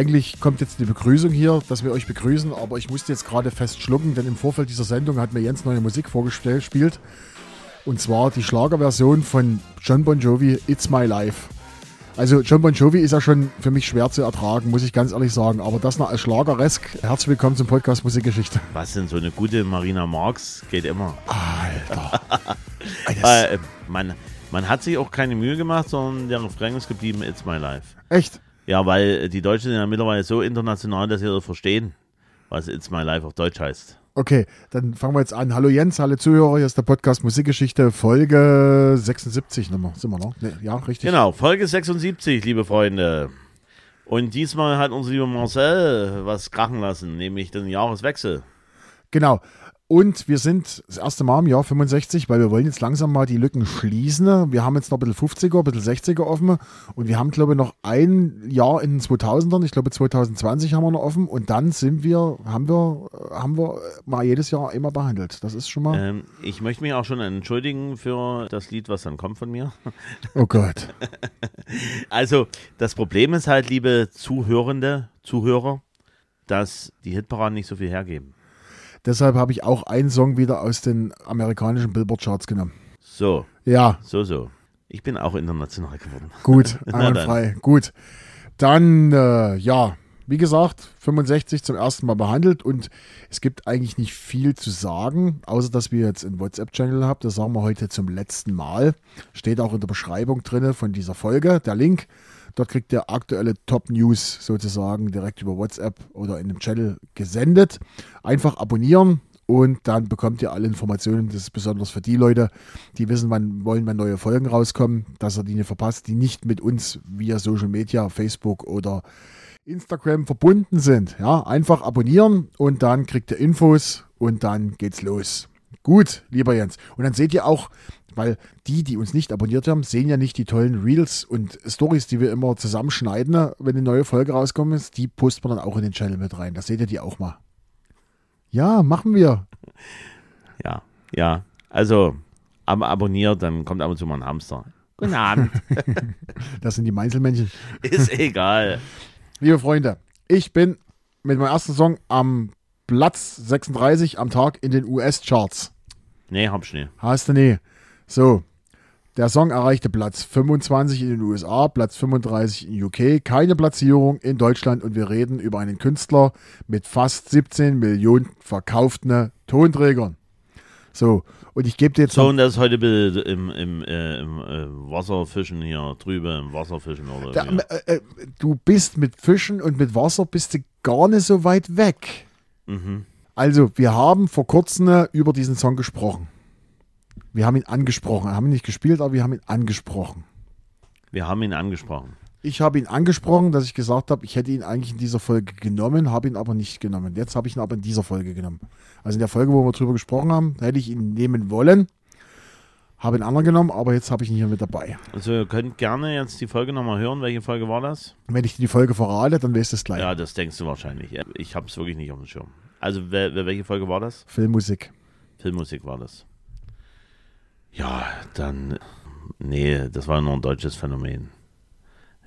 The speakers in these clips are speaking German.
Eigentlich kommt jetzt die Begrüßung hier, dass wir euch begrüßen, aber ich musste jetzt gerade fest schlucken, denn im Vorfeld dieser Sendung hat mir Jens neue Musik vorgestellt, spielt. Und zwar die Schlagerversion von John Bon Jovi, It's My Life. Also John Bon Jovi ist ja schon für mich schwer zu ertragen, muss ich ganz ehrlich sagen. Aber das noch als Schlageresk. Herzlich willkommen zum Podcast Musikgeschichte. Was denn so eine gute Marina Marx geht immer. Alter. äh, man, man hat sich auch keine Mühe gemacht, sondern der Refrain ist geblieben, It's My Life. Echt? Ja, weil die Deutschen sind ja mittlerweile so international, dass sie verstehen, was It's My Life auf Deutsch heißt. Okay, dann fangen wir jetzt an. Hallo Jens, hallo Zuhörer, hier ist der Podcast Musikgeschichte, Folge 76 nochmal. Sind wir noch? Nee, ja, richtig. Genau, Folge 76, liebe Freunde. Und diesmal hat unser lieber Marcel was krachen lassen, nämlich den Jahreswechsel. Genau. Und wir sind das erste Mal im Jahr 65, weil wir wollen jetzt langsam mal die Lücken schließen. Wir haben jetzt noch ein bisschen 50er, ein bisschen 60er offen und wir haben, glaube ich, noch ein Jahr in den 2000ern. Ich glaube, 2020 haben wir noch offen und dann sind wir, haben wir, haben wir mal jedes Jahr immer behandelt. Das ist schon mal. Ähm, ich möchte mich auch schon entschuldigen für das Lied, was dann kommt von mir. Oh Gott. also, das Problem ist halt, liebe Zuhörende, Zuhörer, dass die Hitparaden nicht so viel hergeben. Deshalb habe ich auch einen Song wieder aus den amerikanischen Billboard-Charts genommen. So. Ja. So, so. Ich bin auch international geworden. Gut, einwandfrei. Gut. Dann, äh, ja, wie gesagt, 65 zum ersten Mal behandelt und es gibt eigentlich nicht viel zu sagen, außer dass wir jetzt einen WhatsApp-Channel haben. Das sagen wir heute zum letzten Mal. Steht auch in der Beschreibung drin von dieser Folge, der Link. Dort kriegt ihr aktuelle Top-News sozusagen direkt über WhatsApp oder in dem Channel gesendet. Einfach abonnieren und dann bekommt ihr alle Informationen. Das ist besonders für die Leute, die wissen, wann wollen, wann neue Folgen rauskommen, dass ihr die nicht verpasst, die nicht mit uns via Social Media, Facebook oder Instagram verbunden sind. Ja, einfach abonnieren und dann kriegt ihr Infos und dann geht's los. Gut, lieber Jens. Und dann seht ihr auch, weil die, die uns nicht abonniert haben, sehen ja nicht die tollen Reels und Stories, die wir immer zusammenschneiden, wenn eine neue Folge rauskommt. Ist, die posten wir dann auch in den Channel mit rein. Das seht ihr die auch mal. Ja, machen wir. Ja, ja. Also, ab abonniert, dann kommt ab und zu mal ein Hamster. Guten Abend. das sind die Meinzelmännchen. Ist egal. Liebe Freunde, ich bin mit meinem ersten Song am Platz 36 am Tag in den US-Charts. Nee, hab ich nicht. Hast du nie. So, der Song erreichte Platz 25 in den USA, Platz 35 in UK, keine Platzierung in Deutschland und wir reden über einen Künstler mit fast 17 Millionen verkauften Tonträgern. So, und ich gebe dir jetzt. So, und das ist heute im, im, äh, im äh, Wasserfischen hier drüben, im Wasserfischen oder da, äh, äh, Du bist mit Fischen und mit Wasser bist du gar nicht so weit weg. Mhm. Also, wir haben vor kurzem über diesen Song gesprochen. Wir haben ihn angesprochen. Wir haben ihn nicht gespielt, aber wir haben ihn angesprochen. Wir haben ihn angesprochen. Ich habe ihn angesprochen, dass ich gesagt habe, ich hätte ihn eigentlich in dieser Folge genommen, habe ihn aber nicht genommen. Jetzt habe ich ihn aber in dieser Folge genommen. Also in der Folge, wo wir drüber gesprochen haben, hätte ich ihn nehmen wollen, habe ihn anderen genommen, aber jetzt habe ich ihn hier mit dabei. Also ihr könnt gerne jetzt die Folge nochmal hören. Welche Folge war das? Wenn ich die Folge verrate, dann weißt du es gleich. Ja, das denkst du wahrscheinlich. Ich habe es wirklich nicht auf dem Schirm. Also welche Folge war das? Filmmusik. Filmmusik war das. Ja, dann. Nee, das war nur ein deutsches Phänomen.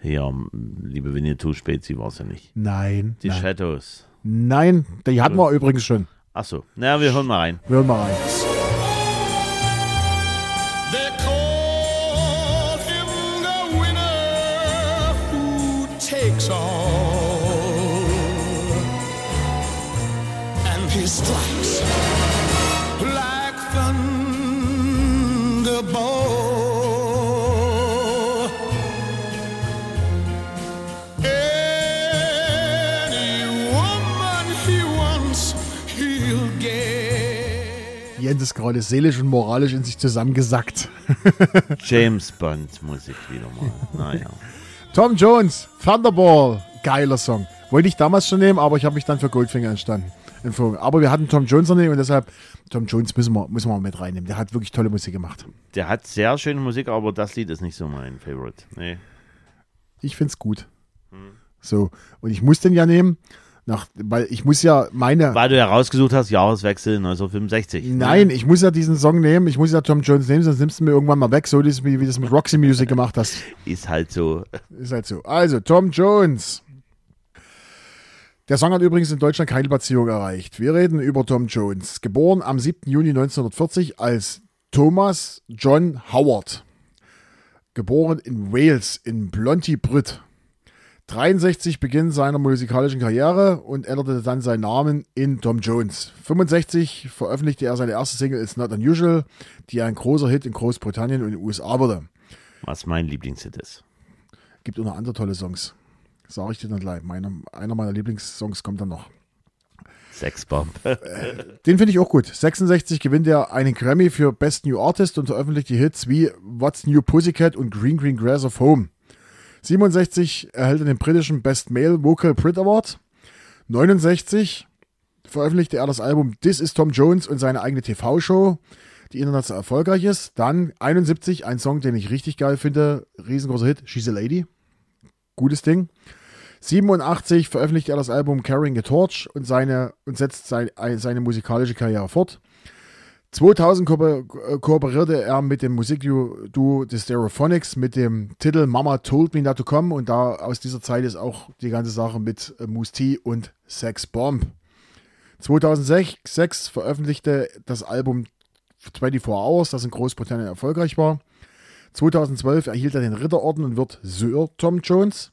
Hier, liebe Winnetou Spezi war es ja nicht. Nein. Die nein. Shadows. Nein, die hatten wir übrigens schon. Achso, naja, wir hören mal rein. Wir hören mal rein. Ist gerade seelisch und moralisch in sich zusammengesackt. James Bond Musik wieder mal. Naja. Tom Jones, Thunderball, geiler Song. Wollte ich damals schon nehmen, aber ich habe mich dann für Goldfinger entstanden. Aber wir hatten Tom Jones nehmen und deshalb, Tom Jones müssen wir, müssen wir mit reinnehmen. Der hat wirklich tolle Musik gemacht. Der hat sehr schöne Musik, aber das Lied ist nicht so mein Favorite. Nee. Ich finde es gut. Hm. So, und ich muss den ja nehmen. Nach, weil ich muss ja meine. Weil du ja rausgesucht hast, Jahreswechsel 1965. Nein, ne? ich muss ja diesen Song nehmen, ich muss ja Tom Jones nehmen, sonst nimmst du mir irgendwann mal weg, so wie, du das mit Roxy Music gemacht hast. Ist halt so. Ist halt so. Also, Tom Jones. Der Song hat übrigens in Deutschland keine Platzierung erreicht. Wir reden über Tom Jones, geboren am 7. Juni 1940 als Thomas John Howard. Geboren in Wales, in Blontybrütt. 63 Beginn seiner musikalischen Karriere und änderte dann seinen Namen in Tom Jones. 65 veröffentlichte er seine erste Single It's Not Unusual, die ein großer Hit in Großbritannien und den USA wurde. Was mein Lieblingshit ist. Gibt auch noch andere tolle Songs. Sage ich dir dann gleich. Meine, einer meiner Lieblingssongs kommt dann noch. Sexbomb. Den finde ich auch gut. 66 gewinnt er einen Grammy für Best New Artist und veröffentlicht die Hits wie What's New Pussycat und Green Green Grass of Home. 67 erhält er den britischen Best Male Vocal Brit Award. 69 veröffentlichte er das Album This is Tom Jones und seine eigene TV-Show, die international erfolgreich ist. Dann 71 ein Song, den ich richtig geil finde, riesengroßer Hit, She's a Lady. Gutes Ding. 87 veröffentlicht er das Album Carrying a Torch und, seine, und setzt sein, seine musikalische Karriere fort. 2000 ko äh, kooperierte er mit dem Musikduo The Stereophonics mit dem Titel Mama Told Me Not to Come und da aus dieser Zeit ist auch die ganze Sache mit äh, Moose T und Sex Bomb. 2006 veröffentlichte das Album 24 Hours, das in Großbritannien erfolgreich war. 2012 erhielt er den Ritterorden und wird Sir Tom Jones.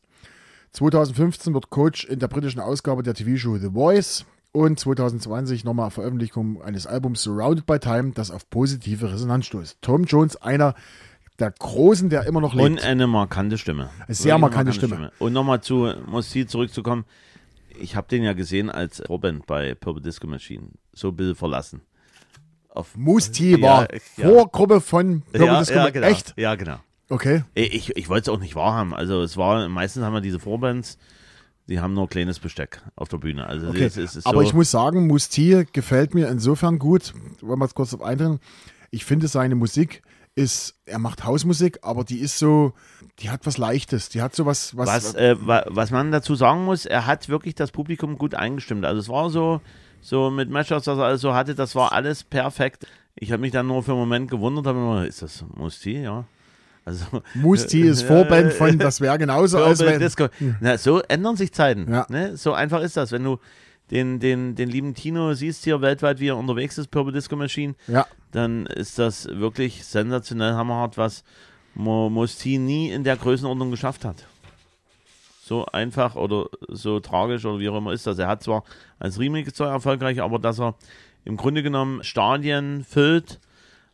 2015 wird Coach in der britischen Ausgabe der TV-Show The Voice und 2020 nochmal Veröffentlichung eines Albums Surrounded by Time, das auf positive Resonanz stößt. Tom Jones, einer der Großen, der immer noch lebt. Und eine markante Stimme. Eine sehr markante, markante Stimme. Stimme. Und nochmal zu Mosti zurückzukommen. Ich habe den ja gesehen als Robin bei Purple Disco Machine. So ein bisschen verlassen. Auf Musti war ja, Vorgruppe von Purple ja, Disco ja, genau. Echt? Ja, genau. Okay. Ich, ich wollte es auch nicht wahrhaben. Also es war, meistens haben wir diese Vorbands, die haben nur kleines Besteck auf der Bühne. Also okay. es, es Aber so ich muss sagen, Musti gefällt mir insofern gut, wollen wir es kurz auf eindringen. Ich finde seine Musik ist, er macht Hausmusik, aber die ist so, die hat was Leichtes, die hat so was. Was, was, äh, was man dazu sagen muss, er hat wirklich das Publikum gut eingestimmt. Also es war so, so mit Matchups, was er alles so hatte, das war alles perfekt. Ich habe mich dann nur für einen Moment gewundert, habe immer, ist das Musti, ja. Also, Musti ist Vorband von, das wäre genauso als wenn. Na, so ändern sich Zeiten. Ja. Ne? So einfach ist das. Wenn du den, den, den lieben Tino siehst hier weltweit, wie er unterwegs ist, Purple Disco Machine, ja. dann ist das wirklich sensationell hammerhart, was Musti nie in der Größenordnung geschafft hat. So einfach oder so tragisch oder wie auch immer ist das. Er hat zwar als Remake zwar erfolgreich, aber dass er im Grunde genommen Stadien füllt,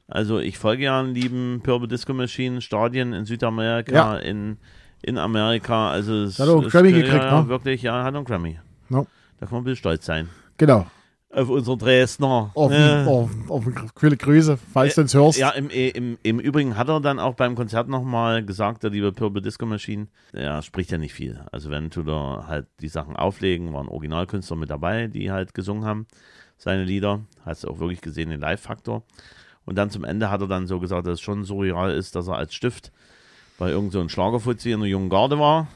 also ich folge ja einen lieben Purple Disco Machine Stadien in Südamerika, ja. in, in Amerika. Also es hat auch einen Grammy gekriegt, ja, ne? Wirklich, ja, hat einen Grammy. No. Da kann man ein bisschen stolz sein. Genau. Auf unseren Dresdner. Auf, äh, auf, auf viele Grüße, falls du uns hörst. Ja, im, im, im Übrigen hat er dann auch beim Konzert nochmal gesagt, der liebe Purple Disco Machine, er spricht ja nicht viel. Also wenn du da halt die Sachen auflegen, waren Originalkünstler mit dabei, die halt gesungen haben, seine Lieder. Hast du auch wirklich gesehen, den Live-Faktor. Und dann zum Ende hat er dann so gesagt, dass es schon surreal ist, dass er als Stift bei irgendeinem so Schlagerfuzzi in der jungen Garde war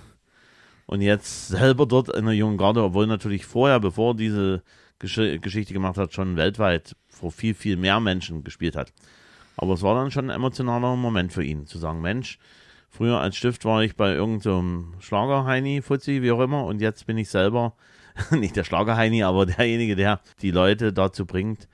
und jetzt selber dort in der jungen Garde, obwohl natürlich vorher, bevor diese Gesch Geschichte gemacht hat, schon weltweit vor viel, viel mehr Menschen gespielt hat. Aber es war dann schon ein emotionaler Moment für ihn, zu sagen, Mensch, früher als Stift war ich bei irgendeinem so Schlagerheini, Fuzzi, wie auch immer, und jetzt bin ich selber, nicht der Schlagerheini, aber derjenige, der die Leute dazu bringt,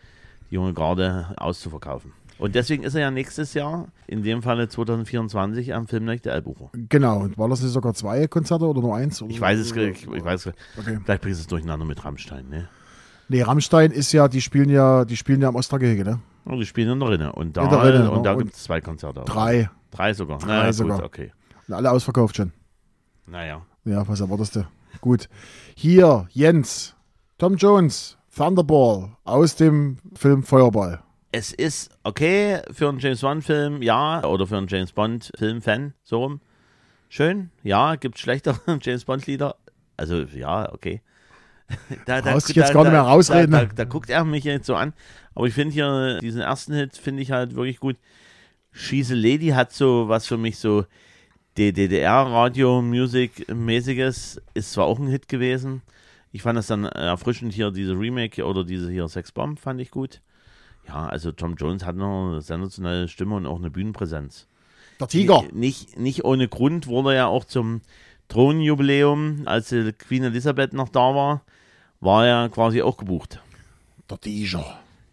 die junge Garde auszuverkaufen. Und deswegen ist er ja nächstes Jahr, in dem Falle 2024, am Filmnächte Elbucher. Genau, und war das nicht sogar zwei Konzerte oder nur eins? ich weiß es, ich, ich weiß okay. vielleicht bringst du es durcheinander mit Rammstein, ne? Nee, Rammstein ist ja, die spielen ja, die spielen ja am Ostergehege, ne? Oh, die spielen in der Rinne. Und da, Rinne, und da gibt es zwei Konzerte. Drei. Drei sogar. Drei naja, sogar. Gut, okay. Und alle ausverkauft schon. Naja. Ja, was erwartest du? Gut. Hier, Jens, Tom Jones, Thunderball aus dem Film Feuerball. Es ist okay für einen James Bond-Film, ja, oder für einen James Bond-Film-Fan, so rum. Schön, ja, gibt schlechtere James Bond-Lieder. Also, ja, okay. Da, da, Brauchst da, jetzt gar nicht mehr rausreden. Da, da, da, guckt er mich jetzt so an. Aber ich finde hier diesen ersten Hit, finde ich halt wirklich gut. A Lady hat so was für mich so DDR-Radio-Music-mäßiges. Ist zwar auch ein Hit gewesen, ich fand das dann erfrischend hier, diese Remake oder diese hier Sex Bomb fand ich gut. Ja, also Tom Jones hat noch eine sensationelle Stimme und auch eine Bühnenpräsenz. Der Tiger. Nicht, nicht ohne Grund wurde er ja auch zum Thronjubiläum, als Queen Elisabeth noch da war, war ja quasi auch gebucht. Der DJ.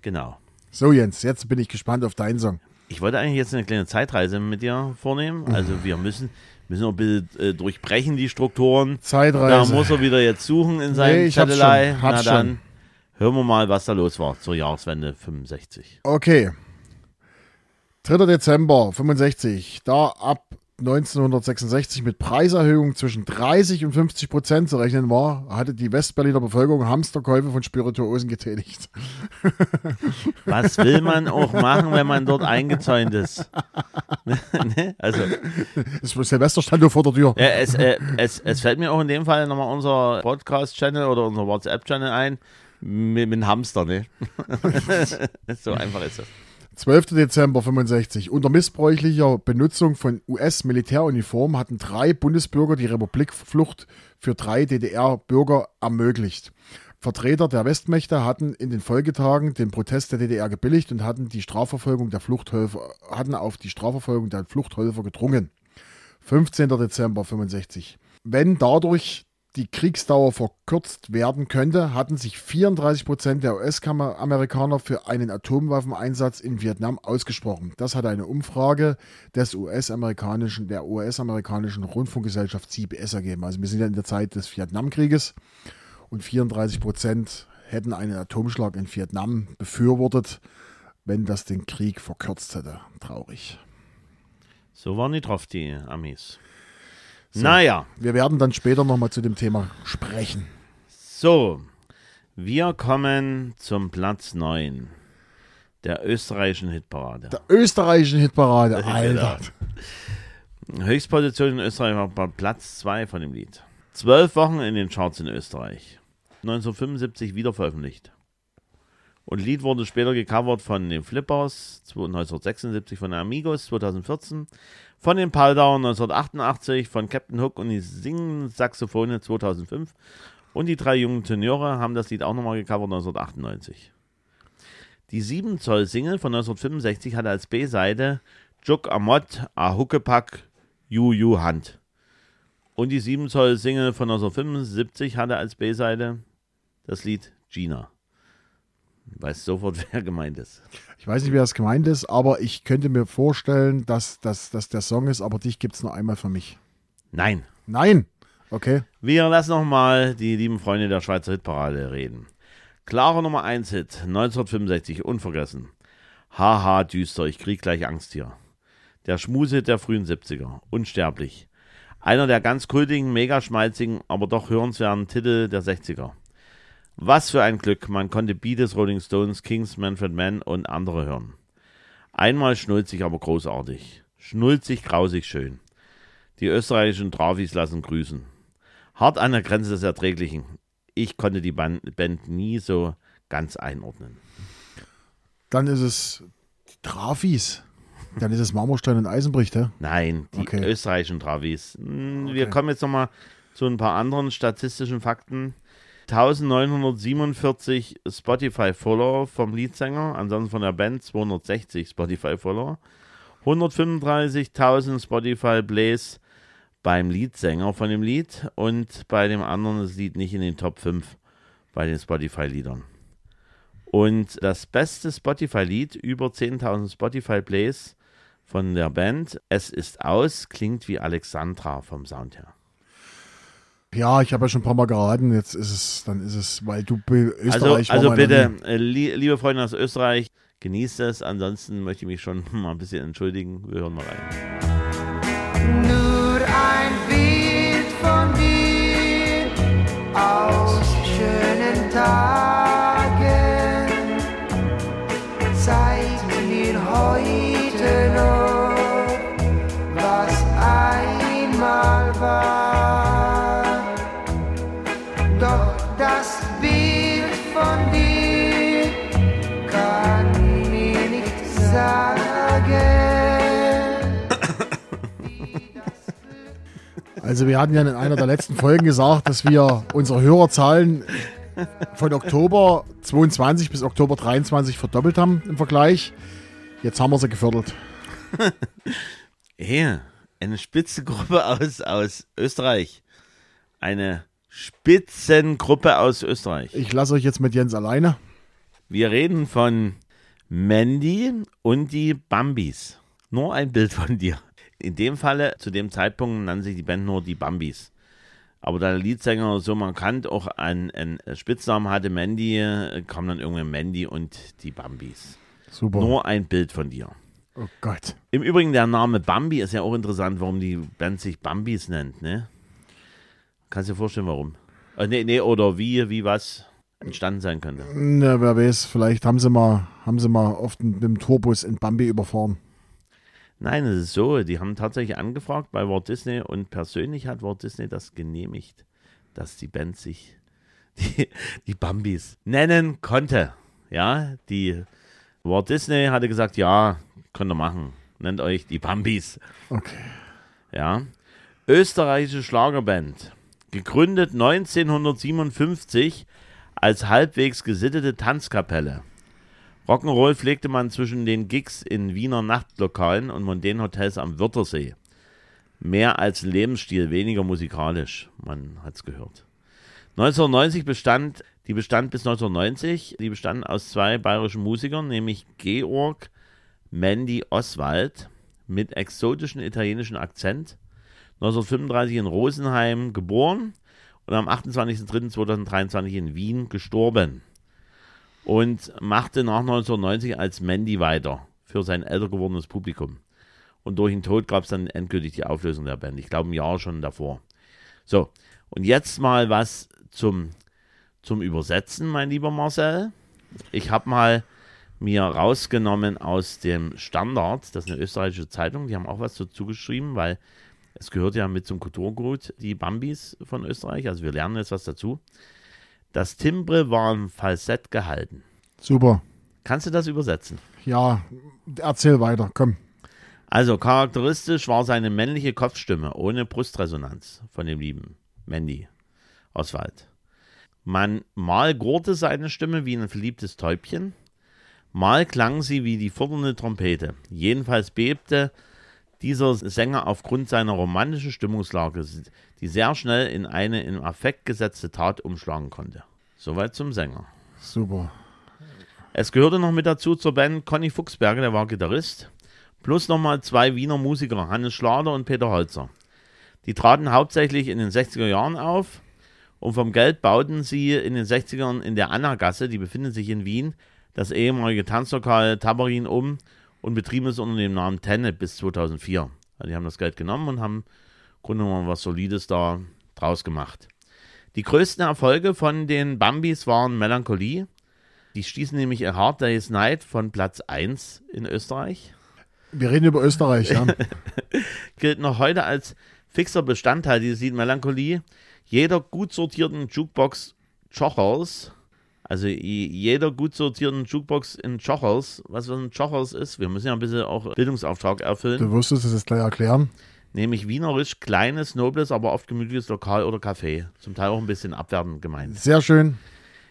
Genau. So, Jens, jetzt bin ich gespannt auf deinen Song. Ich wollte eigentlich jetzt eine kleine Zeitreise mit dir vornehmen. Also wir müssen, müssen noch ein bisschen äh, durchbrechen, die Strukturen. Zeitreise. Da muss er wieder jetzt suchen in seinem Nee, hab's Chattelei. schon, Na dann hören wir mal, was da los war zur Jahreswende 65. Okay. 3. Dezember 65. Da ab 1966 mit Preiserhöhungen zwischen 30 und 50 Prozent zu rechnen war, hatte die Westberliner Bevölkerung Hamsterkäufe von Spirituosen getätigt. Was will man auch machen, wenn man dort eingezäunt ist? ne? Also Das Silvester stand nur vor der Tür. Ja, es, äh, es, es fällt mir auch in dem Fall nochmal unser Podcast-Channel oder unser WhatsApp-Channel ein mit, mit Hamster, ne? so einfach ist das. 12. Dezember 65. Unter missbräuchlicher Benutzung von US-Militäruniformen hatten drei Bundesbürger die Republikflucht für drei DDR-Bürger ermöglicht. Vertreter der Westmächte hatten in den Folgetagen den Protest der DDR gebilligt und hatten, die Strafverfolgung der Fluchthelfer, hatten auf die Strafverfolgung der Fluchthelfer gedrungen. 15. Dezember 65. Wenn dadurch die Kriegsdauer verkürzt werden könnte, hatten sich 34 Prozent der US-Amerikaner für einen Atomwaffeneinsatz in Vietnam ausgesprochen. Das hat eine Umfrage des US-amerikanischen, der US-amerikanischen Rundfunkgesellschaft CBS ergeben. Also wir sind ja in der Zeit des Vietnamkrieges und 34 Prozent hätten einen Atomschlag in Vietnam befürwortet, wenn das den Krieg verkürzt hätte. Traurig. So waren die drauf, die Amis. Naja, Wir werden dann später nochmal zu dem Thema sprechen. so. Wir kommen zum Platz 9 der österreichischen Hitparade. Der österreichischen Hitparade, Alter. Höchstposition in Österreich war Platz 2 von dem Lied. Zwölf Wochen in den Charts in Österreich. 1975 wieder veröffentlicht. Und Lied wurde später gecovert von den Flippers, 1976 von den Amigos, 2014 von den Paldauern 1988, von Captain Hook und die singenden Saxophone 2005 und die drei jungen Tenöre haben das Lied auch nochmal gecovert 1998. Die 7 Zoll Single von 1965 hatte als B-Seite Juk Amot A Huckepack Ju Ju Hand. Und die 7 Zoll Single von 1975 hatte als B-Seite das Lied Gina. Weiß sofort, wer gemeint ist. Ich weiß nicht, wer das gemeint ist, aber ich könnte mir vorstellen, dass, dass, dass der Song ist, aber dich gibt es nur einmal für mich. Nein. Nein. Okay. Wir lassen nochmal die lieben Freunde der Schweizer Hitparade reden. Klarer Nummer 1 Hit, 1965, unvergessen. Haha, düster, ich krieg gleich Angst hier. Der Schmusehit der frühen 70er, unsterblich. Einer der ganz kultigen, mega schmalzigen, aber doch hörenswerten Titel der 60er. Was für ein Glück, man konnte Beatles, Rolling Stones, Kings, Manfred Mann und andere hören. Einmal schnulzig, aber großartig. Schnulzig, grausig, schön. Die österreichischen Trafis lassen grüßen. Hart an der Grenze des Erträglichen. Ich konnte die Band, nie so ganz einordnen. Dann ist es die Trafis. Dann ist es Marmorstein und Eisenbricht, ja? Nein, die Okay. österreichischen Travis. Hm, Wir Okay. kommen jetzt nochmal zu ein paar anderen statistischen Fakten. 1947 Spotify-Follower vom Leadsänger, ansonsten von der Band 260 Spotify-Follower. 135.000 Spotify-Plays beim Leadsänger von dem Lied und bei dem anderen das Lied nicht in den Top 5 bei den Spotify-Liedern. Und das beste Spotify-Lied, über 10.000 Spotify-Plays von der Band, Es ist aus, klingt wie Alexandra vom Sound her. Ja, ich habe ja schon ein paar Mal geraten. Jetzt ist es, dann ist es, weil du Also, Österreich also noch bitte, äh, lie liebe Freunde aus Österreich, genießt es. Ansonsten möchte ich mich schon mal ein bisschen entschuldigen. Wir hören mal rein. Nur Also wir hatten ja in einer der letzten Folgen gesagt, dass wir unsere Hörerzahlen von Oktober 22 bis Oktober 23 verdoppelt haben im Vergleich. Jetzt haben wir sie gefördert. Hey, eine Spitzengruppe aus, aus Österreich. Eine Spitzengruppe aus Österreich. Ich lasse euch jetzt mit Jens alleine. Wir reden von Mandy und die Bambis. Nur ein Bild von dir. In dem Falle, zu dem Zeitpunkt, nannte sich die Band nur die Bambis. Aber da der Leadsänger so markant auch einen, einen Spitznamen hatte, Mandy, äh, kam dann irgendwann Mandy und die Bambis. Super. Nur ein Bild von dir. oh Gott. Im Übrigen, der Name Bambi ist ja auch interessant, warum die Band sich Bambis nennt, ne? Kannst du dir vorstellen, warum? Äh, nee, nee, oder wie, wie was entstanden sein könnte. Na, wer weiß, vielleicht haben sie mal, haben sie mal oft mit dem Tourbus in Bambi überfahren. Nein, es ist so, die haben tatsächlich angefragt bei Walt Disney und persönlich hat Walt Disney das genehmigt, dass die Band sich die, die Bambis nennen konnte. Ja, die Walt Disney hatte gesagt, ja, könnt ihr machen. Nennt euch die Bambis. Okay. Ja. Österreichische Schlagerband. Gegründet 1957 als halbwegs gesittete Tanzkapelle. Rock'n'Roll pflegte man zwischen den Gigs in Wiener Nachtlokalen und mondänen Hotels am Wörthersee. Mehr als Lebensstil, weniger musikalisch, man hat's gehört. 1990 bestand, die bestand bis 1990, die bestand aus zwei bayerischen Musikern, nämlich Georg Mandy Oswald mit exotischen italienischen Akzent, 1935 in Rosenheim geboren und am 28.03.2023 in Wien gestorben. Und machte nach 1990 als Mandy weiter für sein älter gewordenes Publikum. Und durch den Tod gab es dann endgültig die Auflösung der Band. Ich glaube, ein Jahr schon davor. So, und jetzt mal was zum, zum Übersetzen, mein lieber Marcel. Ich habe mal mir rausgenommen aus dem Standard, das ist eine österreichische Zeitung, die haben auch was dazu geschrieben, weil es gehört ja mit zum Kulturgut, die Bambis von Österreich, also wir lernen jetzt was dazu. Das Timbre war im Falsett gehalten. Super. Kannst du das übersetzen? Ja, erzähl weiter, komm. Also charakteristisch war seine männliche Kopfstimme ohne Brustresonanz von dem lieben Mandy Oswald. Man mal gurrte seine Stimme wie ein verliebtes Täubchen, mal klang sie wie die fordernde Trompete. Jedenfalls bebte dieser Sänger aufgrund seiner romantischen Stimmungslage, die sehr schnell in eine im Affekt gesetzte Tat umschlagen konnte. Soweit zum Sänger. Super. Es gehörte noch mit dazu zur Band Conny Fuchsberger, der war Gitarrist, plus nochmal zwei Wiener Musiker, Hannes Schlader und Peter Holzer. Die traten hauptsächlich in den 60er Jahren auf und vom Geld bauten sie in den 60ern in der Anna-Gasse, die befindet sich in Wien, das ehemalige Tanzlokal Tabarin um und betrieben es unter dem Namen Tenne bis 2004. Also die haben das Geld genommen und haben im Grunde genommen was Solides da draus gemacht. Die größten Erfolge von den Bambis waren Melancholie. Die stießen nämlich A Hard Day's Night von Platz 1 in Österreich. Wir reden über Österreich, ja. Gilt noch heute als fixer Bestandteil dieses Lied Melancholie. Jeder gut sortierten Jukebox Chochers, also jeder gut sortierten Jukebox in Chochers, was ein Chochers ist, wir müssen ja ein bisschen auch Bildungsauftrag erfüllen. Du wirst es jetzt gleich erklären. nämlich wienerisch kleines, nobles, aber oft gemütliches Lokal oder Café. Zum Teil auch ein bisschen abwertend gemeint. Sehr schön.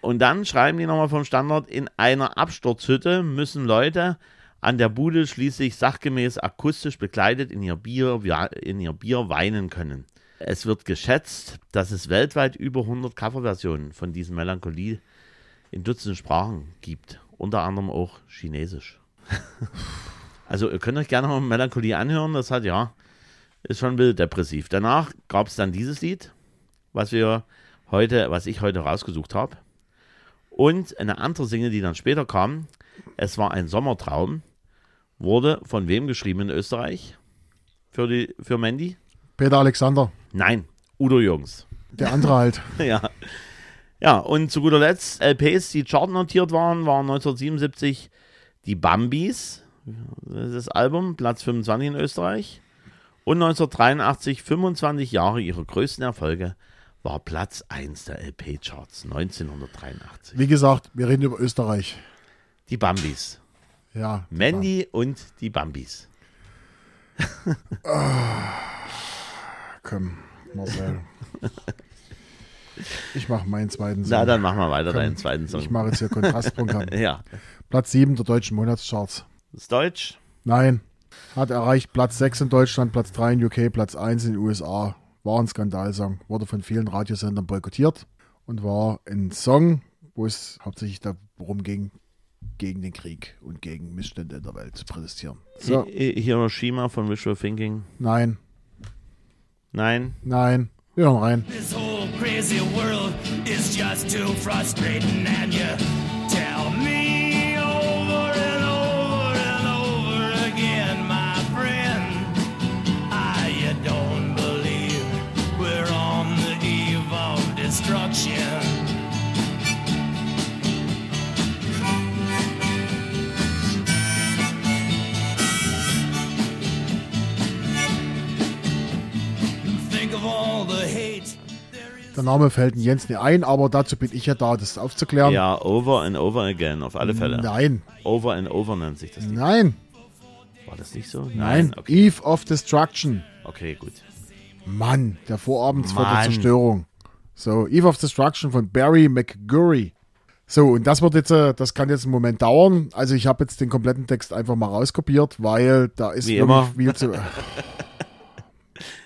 Und dann schreiben die nochmal vom Standard, in einer Absturzhütte müssen Leute an der Bude schließlich sachgemäß akustisch begleitet in ihr Bier, in ihr Bier weinen können. Es wird geschätzt, dass es weltweit über 100 Coverversionen von diesem Melancholie in Dutzenden Sprachen gibt. Unter anderem auch Chinesisch. also ihr könnt euch gerne mal Melancholie anhören. Das hat ja, ist schon ein bisschen depressiv. Danach gab es dann dieses Lied, was wir heute, was ich heute rausgesucht habe. Und eine andere Single, die dann später kam, es war ein Sommertraum, wurde von wem geschrieben in Österreich? Für, die, für Mandy? Peter Alexander, Nein, Udo Jungs. der andere halt. ja. Ja, und zu guter Letzt, LPs, die chartnotiert waren, waren 1977 die Bambis, das ist das Album, Platz 25 in Österreich. Und 1983, 25 Jahre ihrer größten Erfolge, war Platz 1 der LP-Charts, 1983. Wie gesagt, wir reden über Österreich. Die Bambis. Ja. Mandy und die Bambis. Komm, Marcel. Ich mache meinen zweiten Na, Song. dann machen wir weiter deinen zweiten Ich Song. mache jetzt hier Kontrastprogramm. Ja, Platz 7 der deutschen Monatscharts. ist Deutsch. Nein. Hat erreicht Platz 6 in Deutschland, Platz 3 in UK, Platz 1 in den USA. war ein Skandalsong, wurde von vielen Radiosendern boykottiert und war ein Song, wo es hauptsächlich darum ging, gegen den Krieg und gegen Missstände in der Welt zu protestieren. So, Hi- Hiroshima von Visual Thinking. nein, Nein. nein, hören rein. This whole crazy world is just too frustrating, and you Der Name fällt Jens nicht ein, aber dazu bin ich ja da, das aufzuklären. Ja, Over and Over Again, auf alle Fälle. Nein, Over and Over nennt sich das Lied. nein, War das nicht so? nein. Okay, Eve of Destruction. okay gut. Mann, der Vorabend vor der. Zerstörung. So, Eve of Destruction von Barry McGurry. So, und das wird jetzt, äh, das kann jetzt einen Moment dauern. Also ich habe jetzt den kompletten Text einfach mal rauskopiert, weil da ist Wie wirklich immer. viel zu.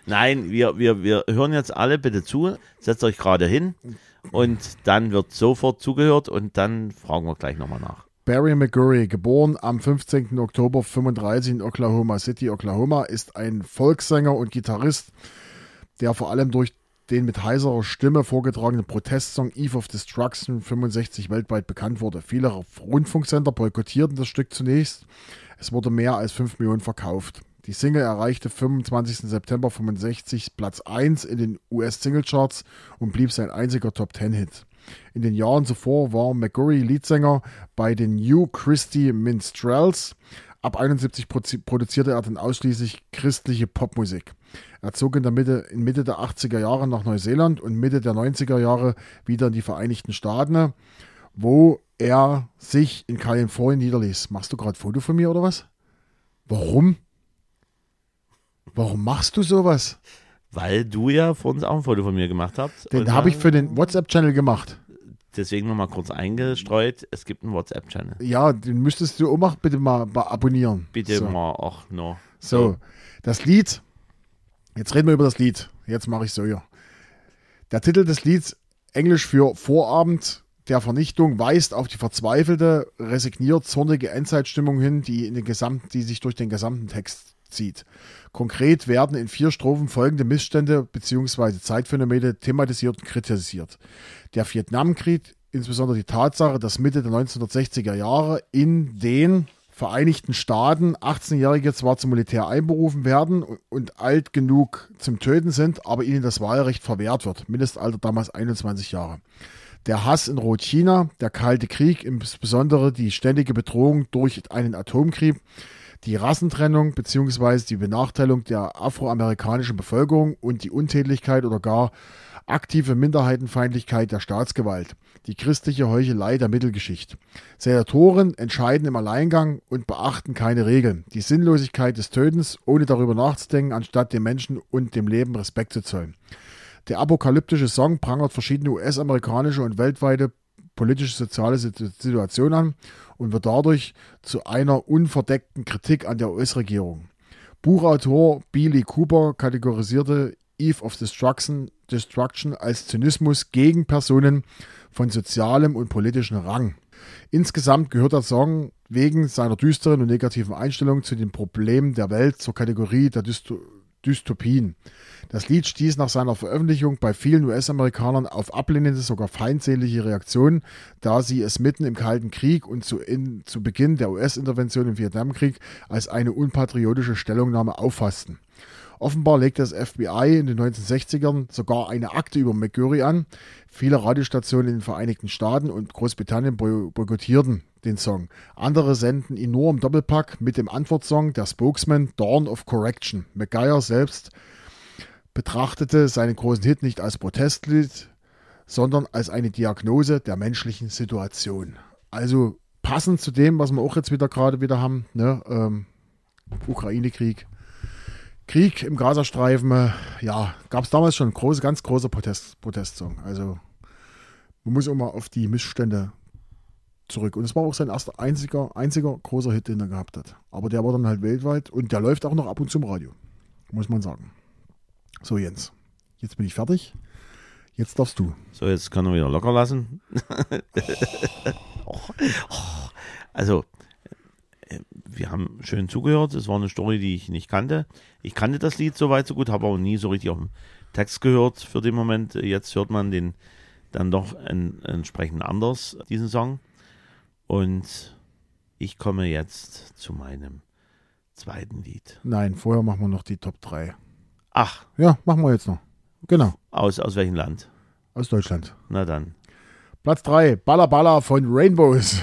Nein, wir, wir, wir hören jetzt alle bitte zu. Setzt euch gerade hin und dann wird sofort zugehört und dann fragen wir gleich nochmal nach. Barry McGurry, geboren am 15. Oktober 35 in Oklahoma City, Oklahoma, ist ein Volkssänger und Gitarrist, der vor allem durch den mit heiserer Stimme vorgetragenen Protestsong Eve of Destruction 65 weltweit bekannt wurde. Viele Rundfunksender boykottierten das Stück zunächst. Es wurde mehr als 5 Millionen verkauft. Die Single erreichte 25. September 65 Platz 1 in den US-Singlecharts und blieb sein einziger Top-10-Hit. In den Jahren zuvor war McGurry Leadsänger bei den New Christie Minstrels. Ab 71 prozi- produzierte er dann ausschließlich christliche Popmusik. Er zog in der Mitte, in Mitte der 80er Jahre nach Neuseeland und Mitte der 90er Jahre wieder in die Vereinigten Staaten, wo er sich in Kalifornien niederließ. Machst du gerade Foto von mir oder was? Warum? Warum machst du sowas? Weil du ja vor uns auch ein Foto von mir gemacht hast. Den habe ich für den WhatsApp-Channel gemacht. Deswegen nochmal kurz eingestreut. Es gibt einen WhatsApp-Channel. Ja, den müsstest du auch mal bitte mal, abonnieren. Bitte so. mal auch noch. So, das Lied. Jetzt reden wir über das Lied. Jetzt mache ich so hier. Der Titel des Lieds, Englisch für Vorabend der Vernichtung, weist auf die verzweifelte, resigniert zornige Endzeitstimmung hin, die, in den gesamten, die sich durch den gesamten Text zieht. Konkret werden in vier Strophen folgende Missstände bzw. Zeitphänomene thematisiert und kritisiert. Der Vietnamkrieg, insbesondere die Tatsache, dass Mitte der 1960er Jahre in den Vereinigten Staaten 18-Jährige zwar zum Militär einberufen werden und alt genug zum Töten sind, aber ihnen das Wahlrecht verwehrt wird. Mindestalter damals 21 Jahre. Der Hass in Rotchina, der Kalte Krieg, insbesondere die ständige Bedrohung durch einen Atomkrieg, die Rassentrennung bzw. die Benachteiligung der afroamerikanischen Bevölkerung und die Untätigkeit oder gar aktive Minderheitenfeindlichkeit der Staatsgewalt, die christliche Heuchelei der Mittelgeschichte. Senatoren entscheiden im Alleingang und beachten keine Regeln. Die Sinnlosigkeit des Tötens, ohne darüber nachzudenken, anstatt dem Menschen und dem Leben Respekt zu zollen. Der apokalyptische Song prangert verschiedene US-amerikanische und weltweite politische soziale Situ- Situation an und wird dadurch zu einer unverdeckten Kritik an der US-Regierung. Buchautor Billy Cooper kategorisierte Eve of Destruction, Destruction als Zynismus gegen Personen von sozialem und politischem Rang. Insgesamt gehört der Song wegen seiner düsteren und negativen Einstellung zu den Problemen der Welt zur Kategorie der Dysto Dystopien. Das Lied stieß nach seiner Veröffentlichung bei vielen US-Amerikanern auf ablehnende, sogar feindselige Reaktionen, da sie es mitten im Kalten Krieg und zu, in, zu Beginn der US-Intervention im Vietnamkrieg als eine unpatriotische Stellungnahme auffassten. Offenbar legte das FBI in den 1960ern sogar eine Akte über McGurry an. Viele Radiostationen in den Vereinigten Staaten und Großbritannien boy- boykottierten den Song. Andere senden ihn nur im Doppelpack mit dem Antwortsong der Spokesman Dawn of Correction. McGuire selbst betrachtete seinen großen Hit nicht als Protestlied, sondern als eine Diagnose der menschlichen Situation. Also passend zu dem, was wir auch jetzt wieder gerade wieder haben, ne, ähm, Ukraine-Krieg, Krieg im Gazastreifen, äh, ja, gab es damals schon große, ganz große Protest, Protestsong. Also man muss auch mal auf die Missstände zurück. Und es war auch sein erster einziger, einziger großer Hit, den er gehabt hat. Aber der war dann halt weltweit und der läuft auch noch ab und zu im Radio. Muss man sagen. So, Jens. Jetzt bin ich fertig. Jetzt darfst du. So, jetzt können wir wieder locker lassen. also, äh, wir haben schön zugehört. Es war eine Story, die ich nicht kannte. Ich kannte das Lied soweit so gut, habe aber nie so richtig auf den Text gehört für den Moment. Jetzt hört man den dann doch en, entsprechend anders, diesen Song. Und ich komme jetzt zu meinem zweiten Lied. Nein, vorher machen wir noch die Top 3. Ach, Ja, machen wir jetzt noch. Genau, aus, aus welchem Land? aus Deutschland. Na dann. Platz 3, Balla Balla von Rainbows.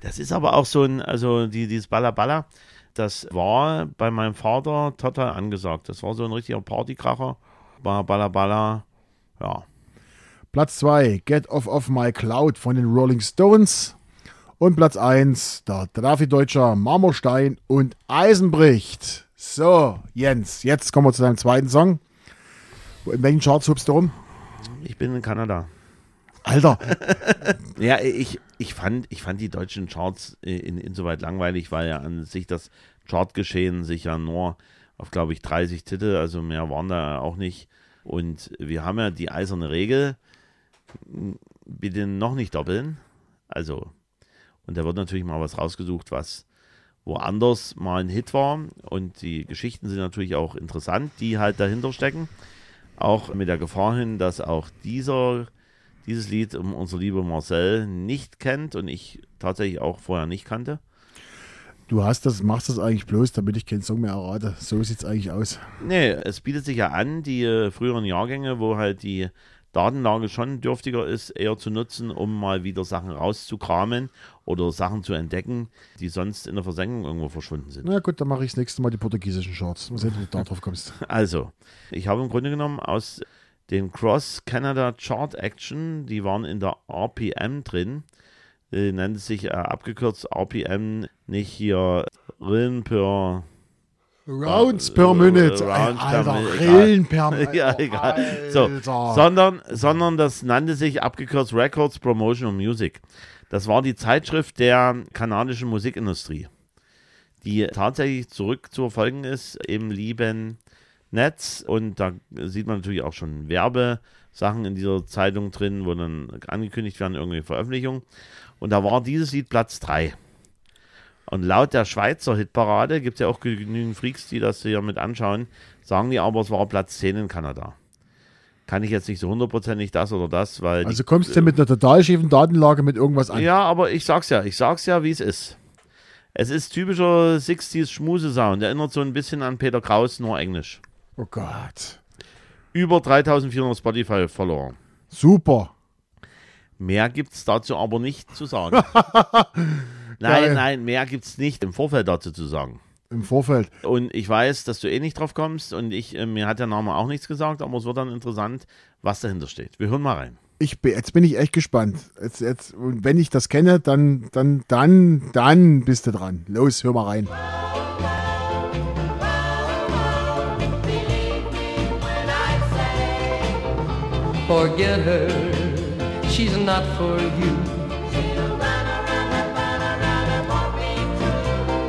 Das ist aber auch so ein, also die, dieses Balla Balla, das war bei meinem Vater total angesagt. Das war so ein richtiger Partykracher. War Balla Balla, ja. Platz 2, Get Off of My Cloud von den Rolling Stones. Und Platz 1, der Trafi-Deutscher Marmorstein und Eisen bricht. So, Jens, jetzt kommen wir zu deinem zweiten Song. In welchen Charts hubst du rum? Ich bin in Kanada. Alter, Ja, ich, ich, fand, ich fand die deutschen Charts äh, in, insoweit langweilig, weil ja an sich das Chartgeschehen sich ja nur auf, glaube ich, 30 Titel, also mehr waren da auch nicht. Und wir haben ja die eiserne Regel, bitte noch nicht doppeln. Also, und da wird natürlich mal was rausgesucht, was woanders mal ein Hit war. Und die Geschichten sind natürlich auch interessant, die halt dahinter stecken. Auch mit der Gefahr hin, dass auch dieser dieses Lied um unser lieber Marcel nicht kennt und ich tatsächlich auch vorher nicht kannte. du hast das, machst das eigentlich bloß, damit ich keinen Song mehr errate. So sieht's eigentlich aus. Nee, es bietet sich ja an, die äh, früheren Jahrgänge, wo halt die Datenlage schon dürftiger ist, eher zu nutzen, um mal wieder Sachen rauszukramen oder Sachen zu entdecken, die sonst in der Versenkung irgendwo verschwunden sind. Na gut, dann mache ich das nächste Mal die portugiesischen Charts. Mal sehen, wie du da drauf kommst. Also, ich habe im Grunde genommen aus den Cross Canada Chart Action, die waren in der RPM drin, äh, nennt es sich äh, abgekürzt RPM, nicht hier Rillen per Rounds per äh, Minute. Rounds per Alter, Minute, Rillen per Minute. Ja, egal. So, sondern, sondern das nannte sich abgekürzt Records Promotional Music. Das war die Zeitschrift der kanadischen Musikindustrie, die tatsächlich zurückzuverfolgen ist im lieben Netz. Und da sieht man natürlich auch schon Werbesachen in dieser Zeitung drin, wo dann angekündigt werden, irgendwelche Veröffentlichungen. Und da war dieses Lied Platz 3. Und laut der Schweizer Hitparade gibt es ja auch genügend Freaks, die das hier mit anschauen, sagen die aber, es war Platz 10 in Kanada. Kann ich jetzt nicht so hundertprozentig das oder das, weil. die- Also kommst du mit einer total schiefen Datenlage mit irgendwas an. ja, aber ich sag's ja, ich sag's ja, wie es ist. Es ist typischer 60s Schmuse-Sound. Erinnert so ein bisschen an Peter Kraus, nur Englisch. Oh Gott. Über 3400 Spotify-Follower. Super. Mehr gibt's dazu aber nicht zu sagen. nein, nein, mehr gibt's nicht im Vorfeld dazu zu sagen. Im Vorfeld. Und ich weiß, dass du eh nicht drauf kommst und ich, äh, mir hat der Name auch nichts gesagt, aber es wird dann interessant, was dahinter steht. Wir hören mal rein. Ich, bin- jetzt bin ich echt gespannt. Jetzt, jetzt, und wenn ich das kenne, dann, dann, dann, dann bist du dran. Los, hör mal rein. Forget her, she's not for you.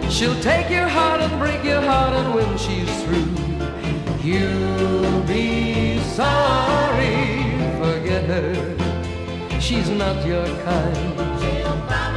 She'll take your heart and break your heart, and when she's through, you'll be sorry. Forget her, she's not your kind.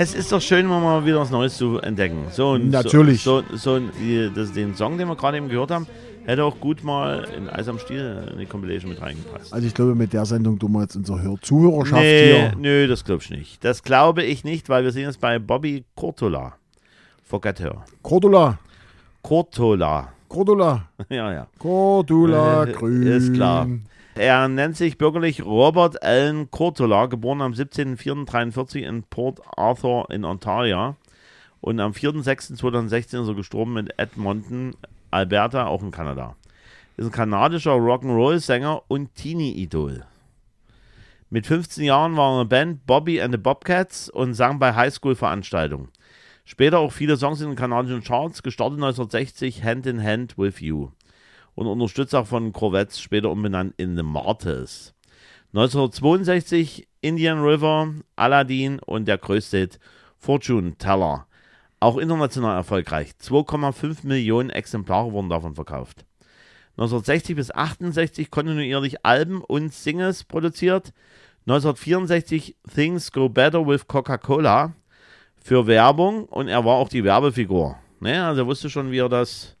Es ist doch schön, mal wieder was Neues zu entdecken. So, und Natürlich. So, so, so die, das, den Song, den wir gerade eben gehört haben, hätte auch gut mal in Eis am Stiel in die Compilation mit reingepasst. Also ich glaube, mit der Sendung tun wir jetzt unsere Hör Zuhörerschaft Nee, hier. nö, das glaube ich nicht. Das glaube ich nicht, weil wir sind jetzt bei Bobby Cortola. Forget her. Cordula. Cortola. Cordula. ja, ja. Cordula Äh, Grün. Ist klar. Er nennt sich bürgerlich Robert Allen Cortola, geboren am 17.04.43 in Port Arthur in Ontario. Und am 4.06.2016 ist er gestorben in Edmonton, Alberta, auch in Kanada. Ist ein kanadischer Rock'n'Roll-Sänger und Teenie-Idol. Mit 15 Jahren war er in der Band Bobby and the Bobcats und sang bei Highschool-Veranstaltungen. Später auch viele Songs in den kanadischen Charts, gestartet 1960 Hand in Hand with You und Unterstützer von Corvettes, später umbenannt in The Martyrs. 1962 Indian River, Aladdin und der größte Hit Fortune Teller. Auch international erfolgreich. 2,5 Millionen Exemplare wurden davon verkauft. 1960 bis 68 kontinuierlich Alben und Singles produziert. 1964 Things Go Better with Coca-Cola für Werbung und er war auch die Werbefigur. Ne? Also er wusste schon, wie er das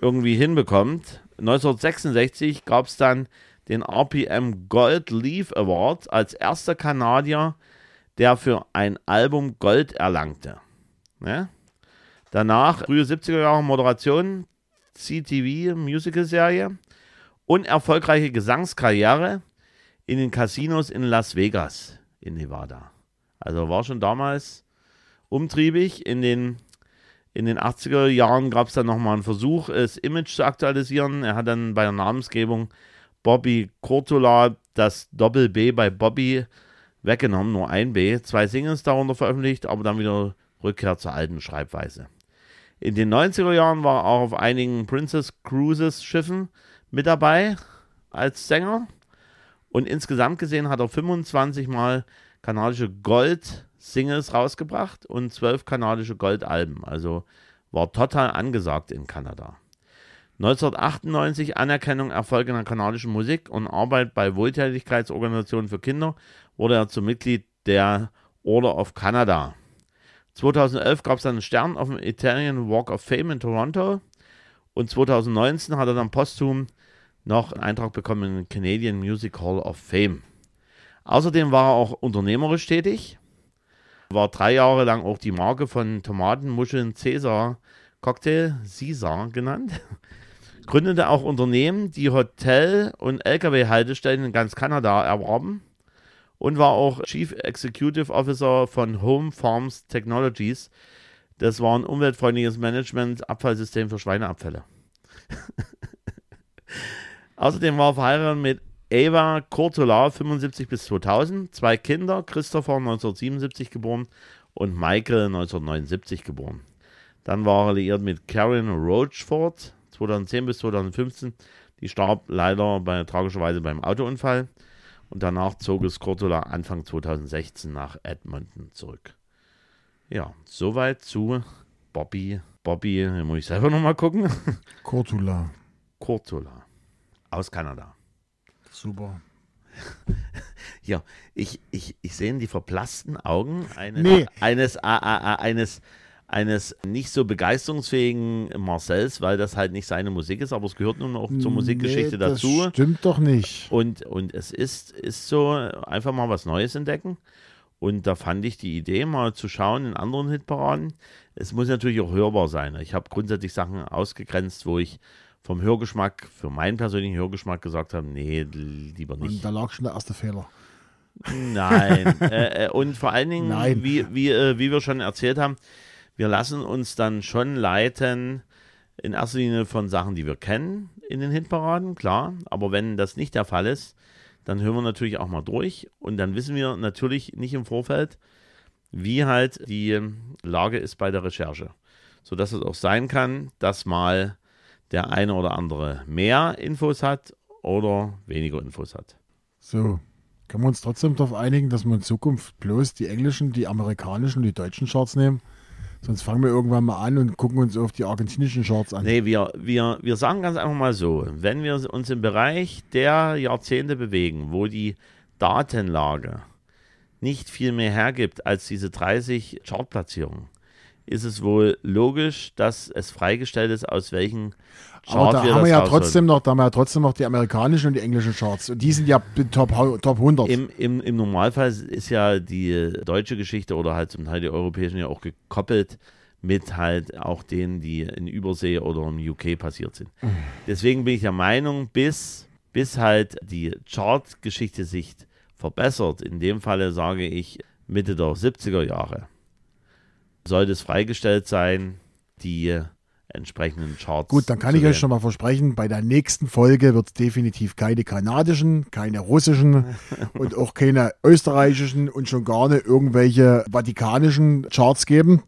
irgendwie hinbekommt. 1966 gab es dann den RPM Gold Leaf Award als erster Kanadier, der für ein Album Gold erlangte. Ne? Danach, frühe 70er Jahre Moderation, CTV Musical-Serie und erfolgreiche Gesangskarriere in den Casinos in Las Vegas in Nevada. Also war schon damals umtriebig. In den, in den 80er Jahren gab es dann nochmal einen Versuch, das Image zu aktualisieren. Er hat dann bei der Namensgebung Bobby Cortola das Doppel B bei Bobby weggenommen, nur ein B. Zwei Singles darunter veröffentlicht, aber dann wieder Rückkehr zur alten Schreibweise. In den 90er Jahren war er auch auf einigen Princess Cruises Schiffen mit dabei als Sänger. Und insgesamt gesehen hat er 25 Mal kanadische Gold-Singles rausgebracht und 12 kanadische Gold-Alben. Also war total angesagt in Kanada. 1998 Anerkennung, Erfolg in der kanadischen Musik und Arbeit bei Wohltätigkeitsorganisationen für Kinder wurde er zum Mitglied der Order of Canada. 2011 gab es einen Stern auf dem Italian Walk of Fame in Toronto und 2019 hat er dann posthum noch einen Eintrag bekommen in den Canadian Music Hall of Fame. Außerdem war er auch unternehmerisch tätig, war drei Jahre lang auch die Marke von Tomatenmuscheln Cäsar Cocktail, Caesar genannt, gründete auch Unternehmen, die Hotel- und Lkw-Haltestellen in ganz Kanada erwarben und war auch Chief Executive Officer von Home Farms Technologies. Das war ein umweltfreundliches Management-Abfallsystem für Schweineabfälle. Außerdem war er verheiratet mit Eva Cortola, 75 bis 2000, zwei Kinder, Christopher 1977 geboren und Michael 1979 geboren. Dann war er liiert mit Karen Roachford, 2010 bis 2015. Die starb leider bei, tragischerweise beim Autounfall. Und danach zog es Cortola Anfang 2016 nach Edmonton zurück. Ja, soweit zu Bobby. Bobby, muss ich selber nochmal gucken. Cortula. Cortola. Aus Kanada. Super. Ja, ich, ich, ich sehe in die verblassten Augen eines, Nee. eines, a, a, a, eines, eines nicht so begeisterungsfähigen Marcells, weil das halt nicht seine Musik ist, aber es gehört nun auch zur Musikgeschichte nee, das dazu. Stimmt doch nicht. Und, und es ist, ist so, einfach mal was Neues entdecken. Und da fand ich die Idee, mal zu schauen in anderen Hitparaden. Es muss natürlich auch hörbar sein. Ich habe grundsätzlich Sachen ausgegrenzt, wo ich vom Hörgeschmack, für meinen persönlichen Hörgeschmack gesagt habe, nee, lieber Und nicht. da lag schon der erste Fehler. Nein. äh, äh, und vor allen Dingen, Nein. Wie, wie, äh, wie wir schon erzählt haben, wir lassen uns dann schon leiten, in erster Linie von Sachen, die wir kennen in den Hitparaden, klar. Aber wenn das nicht der Fall ist, dann hören wir natürlich auch mal durch und dann wissen wir natürlich nicht im Vorfeld, wie halt die Lage ist bei der Recherche. Sodass es auch sein kann, dass mal der eine oder andere mehr Infos hat oder weniger Infos hat. So. Können wir uns trotzdem darauf einigen, dass wir in Zukunft bloß die englischen, die amerikanischen und die deutschen Charts nehmen? Sonst fangen wir irgendwann mal an und gucken uns auf die argentinischen Charts an. Nee, wir, wir, wir sagen ganz einfach mal so, wenn wir uns im Bereich der Jahrzehnte bewegen, wo die Datenlage nicht viel mehr hergibt als diese 30 Chartplatzierungen, ist es wohl logisch, dass es freigestellt ist, aus welchen Chart Aber da wir haben wir ja rausholen. trotzdem noch, da haben wir ja trotzdem noch die amerikanischen und die englischen Charts. Und die sind ja Top, Top 100. Im, im, Im Normalfall ist ja die deutsche Geschichte oder halt zum Teil die europäischen ja auch gekoppelt mit halt auch denen, die in Übersee oder im UK passiert sind. Deswegen bin ich der Meinung, bis, bis halt die Chart-Geschichte sich verbessert, in dem Falle sage ich Mitte der 70er Jahre, sollte es freigestellt sein, die entsprechenden Charts. Gut, dann kann ich euch schon mal versprechen, bei der nächsten Folge wird es definitiv keine kanadischen, keine russischen und auch keine österreichischen und schon gar nicht irgendwelche vatikanischen Charts geben,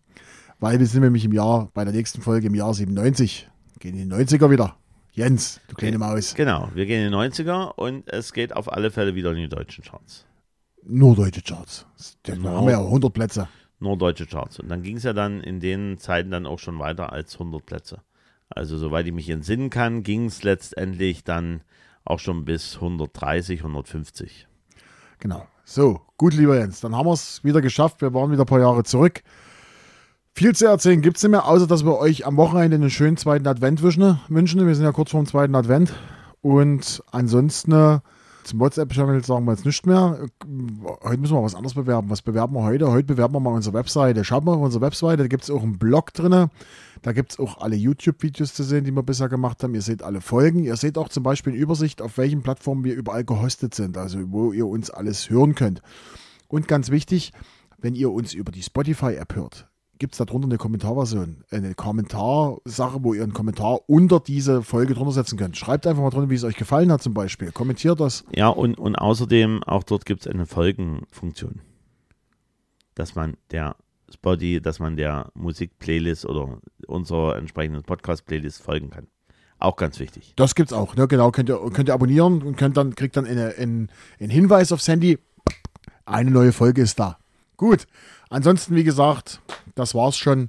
weil wir sind nämlich im Jahr, bei der nächsten Folge im Jahr 97, gehen in die 90er wieder. Jens, du kleine Maus, Genau, wir gehen in die 90er und es geht auf alle Fälle wieder in die deutschen Charts. nur deutsche Charts. Da haben wir ja 100 Plätze. Nur deutsche Charts. Und dann ging es ja dann in den Zeiten dann auch schon weiter als 100 Plätze. Also soweit ich mich entsinnen kann, ging es letztendlich dann auch schon bis 130, 150. Genau. So, gut, lieber Jens, dann haben wir es wieder geschafft. Wir waren wieder ein paar Jahre zurück. Viel zu erzählen gibt es nicht mehr, außer dass wir euch am Wochenende einen schönen zweiten Advent wünschen. Wir sind ja kurz vor dem zweiten Advent. Und ansonsten zum WhatsApp-Channel sagen wir jetzt nicht mehr. Heute müssen wir was anderes bewerben. Was bewerben wir heute? Heute bewerben wir mal unsere Webseite. Schaut mal auf unsere Webseite, da gibt es auch einen Blog drin. Da gibt es auch alle YouTube-Videos zu sehen, die wir bisher gemacht haben. Ihr seht alle Folgen. Ihr seht auch zum Beispiel eine Übersicht, auf welchen Plattformen wir überall gehostet sind, also wo ihr uns alles hören könnt. Und ganz wichtig, wenn ihr uns über die Spotify-App hört, gibt es darunter eine Kommentarversion, eine Kommentarsache, wo ihr einen Kommentar unter diese Folge drunter setzen könnt. Schreibt einfach mal drunter, wie es euch gefallen hat zum Beispiel. Kommentiert das. Ja, und, und außerdem auch dort gibt es eine Folgenfunktion. Dass man der Spotify, dass man der Musikplaylist oder unserer entsprechenden Podcast-Playlist folgen kann. Auch ganz wichtig. Das gibt's auch, ne? genau. Könnt ihr, könnt ihr abonnieren und könnt dann, kriegt dann einen Hinweis aufs Handy. Eine neue Folge ist da. Gut. Ansonsten, wie gesagt, das war's schon.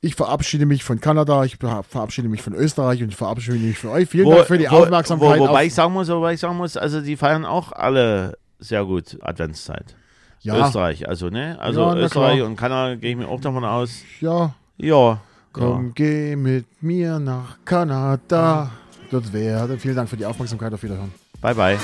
Ich verabschiede mich von Kanada, ich verabschiede mich von Österreich und ich verabschiede mich von euch. Vielen Wo- Dank für die wo- Aufmerksamkeit. Wo, wobei auf, ich sagen muss, wobei ich sagen muss, also die feiern auch alle sehr gut Adventszeit. ja, Österreich, also ne? Also Ja, Österreich und Kanada gehe ich mir auch davon aus. ja, Ja. komm, geh mit mir nach Kanada. Dort wäre. Vielen Dank für die Aufmerksamkeit. Auf Wiederhören. Bye bye.